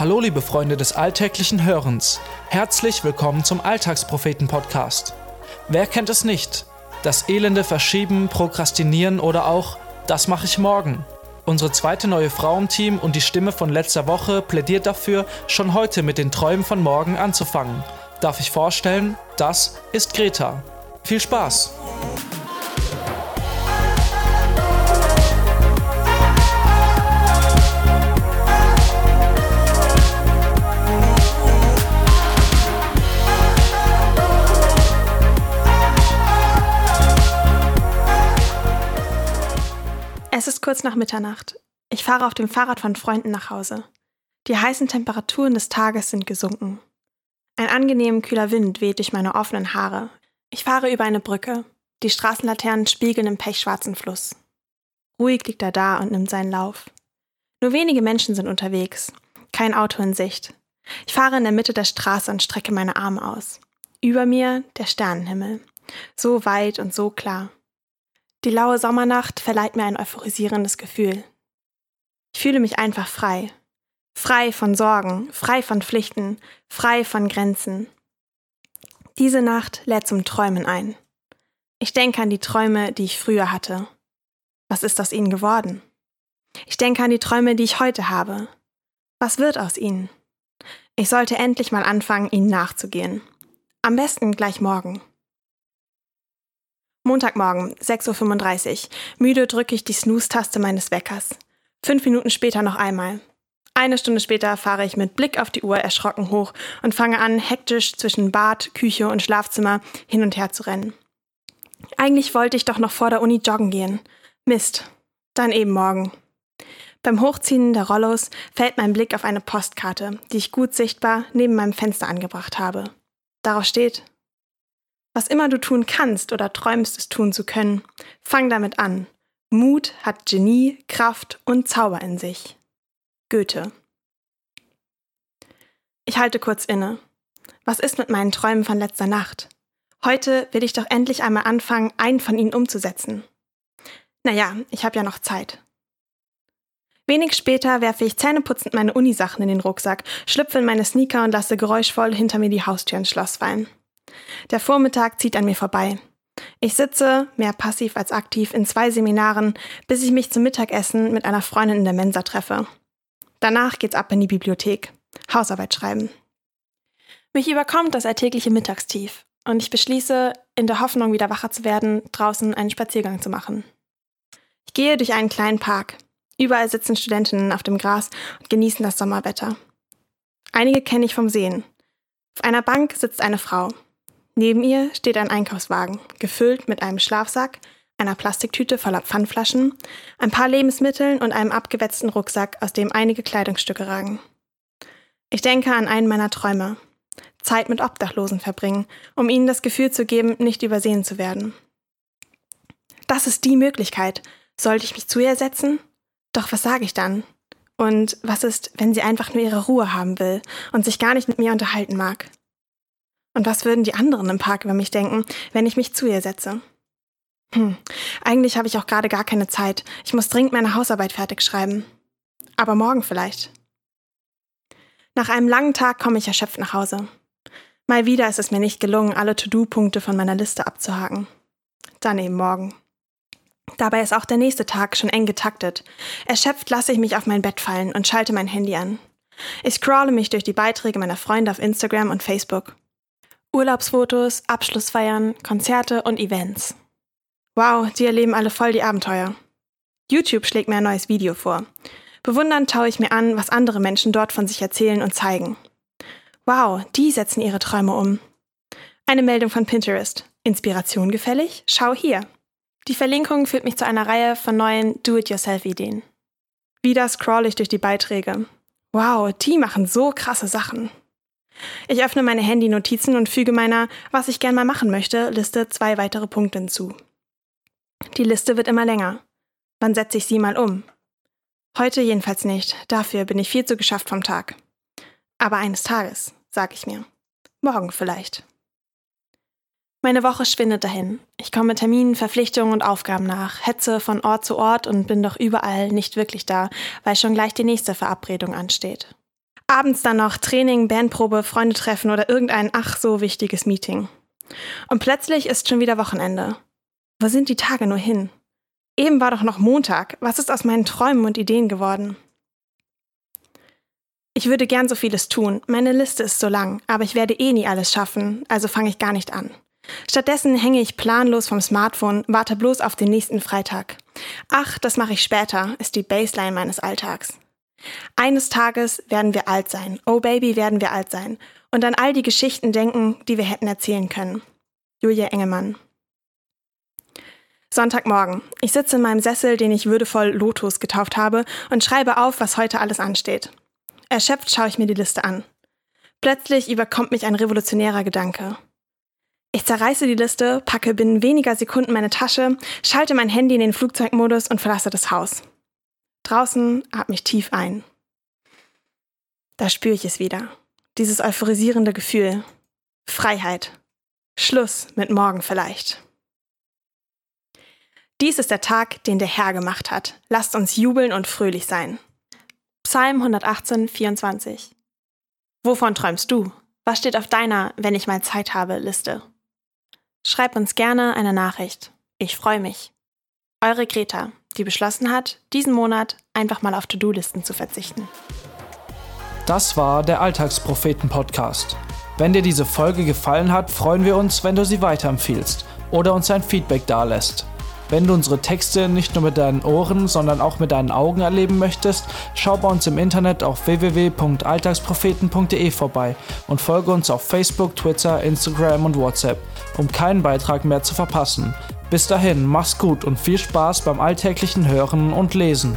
Hallo liebe Freunde des alltäglichen Hörens. Herzlich willkommen zum Alltagspropheten-Podcast. Wer kennt es nicht? Das elende Verschieben, Prokrastinieren oder auch das mache ich morgen. Unsere zweite neue Frau im Team und die Stimme von letzter Woche plädiert dafür, schon heute mit den Träumen von morgen anzufangen. Darf ich vorstellen, das ist Greta. Viel Spaß! Kurz nach Mitternacht. Ich fahre auf dem Fahrrad von Freunden nach Hause. Die heißen Temperaturen des Tages sind gesunken. Ein angenehm kühler Wind weht durch meine offenen Haare. Ich fahre über eine Brücke. Die Straßenlaternen spiegeln im pechschwarzen Fluss. Ruhig liegt er da und nimmt seinen Lauf. Nur wenige Menschen sind unterwegs. Kein Auto in Sicht. Ich fahre in der Mitte der Straße und strecke meine Arme aus. Über mir der Sternenhimmel. So weit und so klar. Die laue Sommernacht verleiht mir ein euphorisierendes Gefühl. Ich fühle mich einfach frei. Frei von Sorgen, frei von Pflichten, frei von Grenzen. Diese Nacht lädt zum Träumen ein. Ich denke an die Träume, die ich früher hatte. Was ist aus ihnen geworden? Ich denke an die Träume, die ich heute habe. Was wird aus ihnen? Ich sollte endlich mal anfangen, ihnen nachzugehen. Am besten gleich morgen. Montagmorgen, 6.35 Uhr. Müde drücke ich die Snooze-Taste meines Weckers. Fünf Minuten später noch einmal. Eine Stunde später fahre ich mit Blick auf die Uhr erschrocken hoch und fange an, hektisch zwischen Bad, Küche und Schlafzimmer hin und her zu rennen. Eigentlich wollte ich doch noch vor der Uni joggen gehen. Mist. Dann eben morgen. Beim Hochziehen der Rollos fällt mein Blick auf eine Postkarte, die ich gut sichtbar neben meinem Fenster angebracht habe. Darauf steht was immer du tun kannst oder träumst es tun zu können, fang damit an. Mut hat Genie, Kraft und Zauber in sich. Goethe. Ich halte kurz inne. Was ist mit meinen Träumen von letzter Nacht? Heute will ich doch endlich einmal anfangen, einen von ihnen umzusetzen. Naja, ich habe ja noch Zeit. Wenig später werfe ich zähneputzend meine Unisachen in den Rucksack, schlüpfe in meine Sneaker und lasse geräuschvoll hinter mir die Haustür ins Schloss fallen. Der Vormittag zieht an mir vorbei. Ich sitze, mehr passiv als aktiv, in zwei Seminaren, bis ich mich zum Mittagessen mit einer Freundin in der Mensa treffe. Danach geht's ab in die Bibliothek. Hausarbeit schreiben. Mich überkommt das alltägliche Mittagstief und ich beschließe, in der Hoffnung, wieder wacher zu werden, draußen einen Spaziergang zu machen. Ich gehe durch einen kleinen Park. Überall sitzen Studentinnen auf dem Gras und genießen das Sommerwetter. Einige kenne ich vom Sehen. Auf einer Bank sitzt eine Frau. Neben ihr steht ein Einkaufswagen, gefüllt mit einem Schlafsack, einer Plastiktüte voller Pfandflaschen, ein paar Lebensmitteln und einem abgewetzten Rucksack, aus dem einige Kleidungsstücke ragen. Ich denke an einen meiner Träume. Zeit mit Obdachlosen verbringen, um ihnen das Gefühl zu geben, nicht übersehen zu werden. Das ist die Möglichkeit. Sollte ich mich zu ihr setzen? Doch was sage ich dann? Und was ist, wenn sie einfach nur ihre Ruhe haben will und sich gar nicht mit mir unterhalten mag? Und was würden die anderen im Park über mich denken, wenn ich mich zu ihr setze? Hm, eigentlich habe ich auch gerade gar keine Zeit. Ich muss dringend meine Hausarbeit fertig schreiben. Aber morgen vielleicht. Nach einem langen Tag komme ich erschöpft nach Hause. Mal wieder ist es mir nicht gelungen, alle To-Do-Punkte von meiner Liste abzuhaken. Dann eben morgen. Dabei ist auch der nächste Tag schon eng getaktet. Erschöpft lasse ich mich auf mein Bett fallen und schalte mein Handy an. Ich scrolle mich durch die Beiträge meiner Freunde auf Instagram und Facebook. Urlaubsfotos, Abschlussfeiern, Konzerte und Events. Wow, die erleben alle voll die Abenteuer. YouTube schlägt mir ein neues Video vor. Bewundernd schaue ich mir an, was andere Menschen dort von sich erzählen und zeigen. Wow, die setzen ihre Träume um. Eine Meldung von Pinterest. Inspiration gefällig? Schau hier. Die Verlinkung führt mich zu einer Reihe von neuen Do-it-yourself-Ideen. Wieder scroll ich durch die Beiträge. Wow, die machen so krasse Sachen. Ich öffne meine Handy-Notizen und füge meiner, was ich gern mal machen möchte, Liste zwei weitere Punkte hinzu. Die Liste wird immer länger. Wann setze ich sie mal um? Heute jedenfalls nicht, dafür bin ich viel zu geschafft vom Tag. Aber eines Tages, sag ich mir. Morgen vielleicht. Meine Woche schwindet dahin. Ich komme Terminen, Verpflichtungen und Aufgaben nach, hetze von Ort zu Ort und bin doch überall nicht wirklich da, weil schon gleich die nächste Verabredung ansteht. Abends dann noch Training, Bandprobe, Freunde treffen oder irgendein ach so wichtiges Meeting. Und plötzlich ist schon wieder Wochenende. Wo sind die Tage nur hin? Eben war doch noch Montag. Was ist aus meinen Träumen und Ideen geworden? Ich würde gern so vieles tun. Meine Liste ist so lang, aber ich werde eh nie alles schaffen, also fange ich gar nicht an. Stattdessen hänge ich planlos vom Smartphone, warte bloß auf den nächsten Freitag. Ach, das mache ich später, ist die Baseline meines Alltags. Eines Tages werden wir alt sein. Oh Baby, werden wir alt sein. Und an all die Geschichten denken, die wir hätten erzählen können. Julia Engemann. Sonntagmorgen. Ich sitze in meinem Sessel, den ich würdevoll Lotus getauft habe, und schreibe auf, was heute alles ansteht. Erschöpft schaue ich mir die Liste an. Plötzlich überkommt mich ein revolutionärer Gedanke. Ich zerreiße die Liste, packe binnen weniger Sekunden meine Tasche, schalte mein Handy in den Flugzeugmodus und verlasse das Haus. Draußen atme ich tief ein. Da spüre ich es wieder. Dieses euphorisierende Gefühl. Freiheit. Schluss mit morgen vielleicht. Dies ist der Tag, den der Herr gemacht hat. Lasst uns jubeln und fröhlich sein. Psalm 118, 24. Wovon träumst du? Was steht auf deiner, wenn ich mal Zeit habe, Liste? Schreib uns gerne eine Nachricht. Ich freue mich. Eure Greta, die beschlossen hat, diesen Monat einfach mal auf To-Do-Listen zu verzichten. Das war der Alltagspropheten-Podcast. Wenn dir diese Folge gefallen hat, freuen wir uns, wenn du sie weiterempfiehlst oder uns ein Feedback dalässt. Wenn du unsere Texte nicht nur mit deinen Ohren, sondern auch mit deinen Augen erleben möchtest, schau bei uns im Internet auf www.alltagspropheten.de vorbei und folge uns auf Facebook, Twitter, Instagram und WhatsApp, um keinen Beitrag mehr zu verpassen. Bis dahin, mach's gut und viel Spaß beim alltäglichen Hören und Lesen.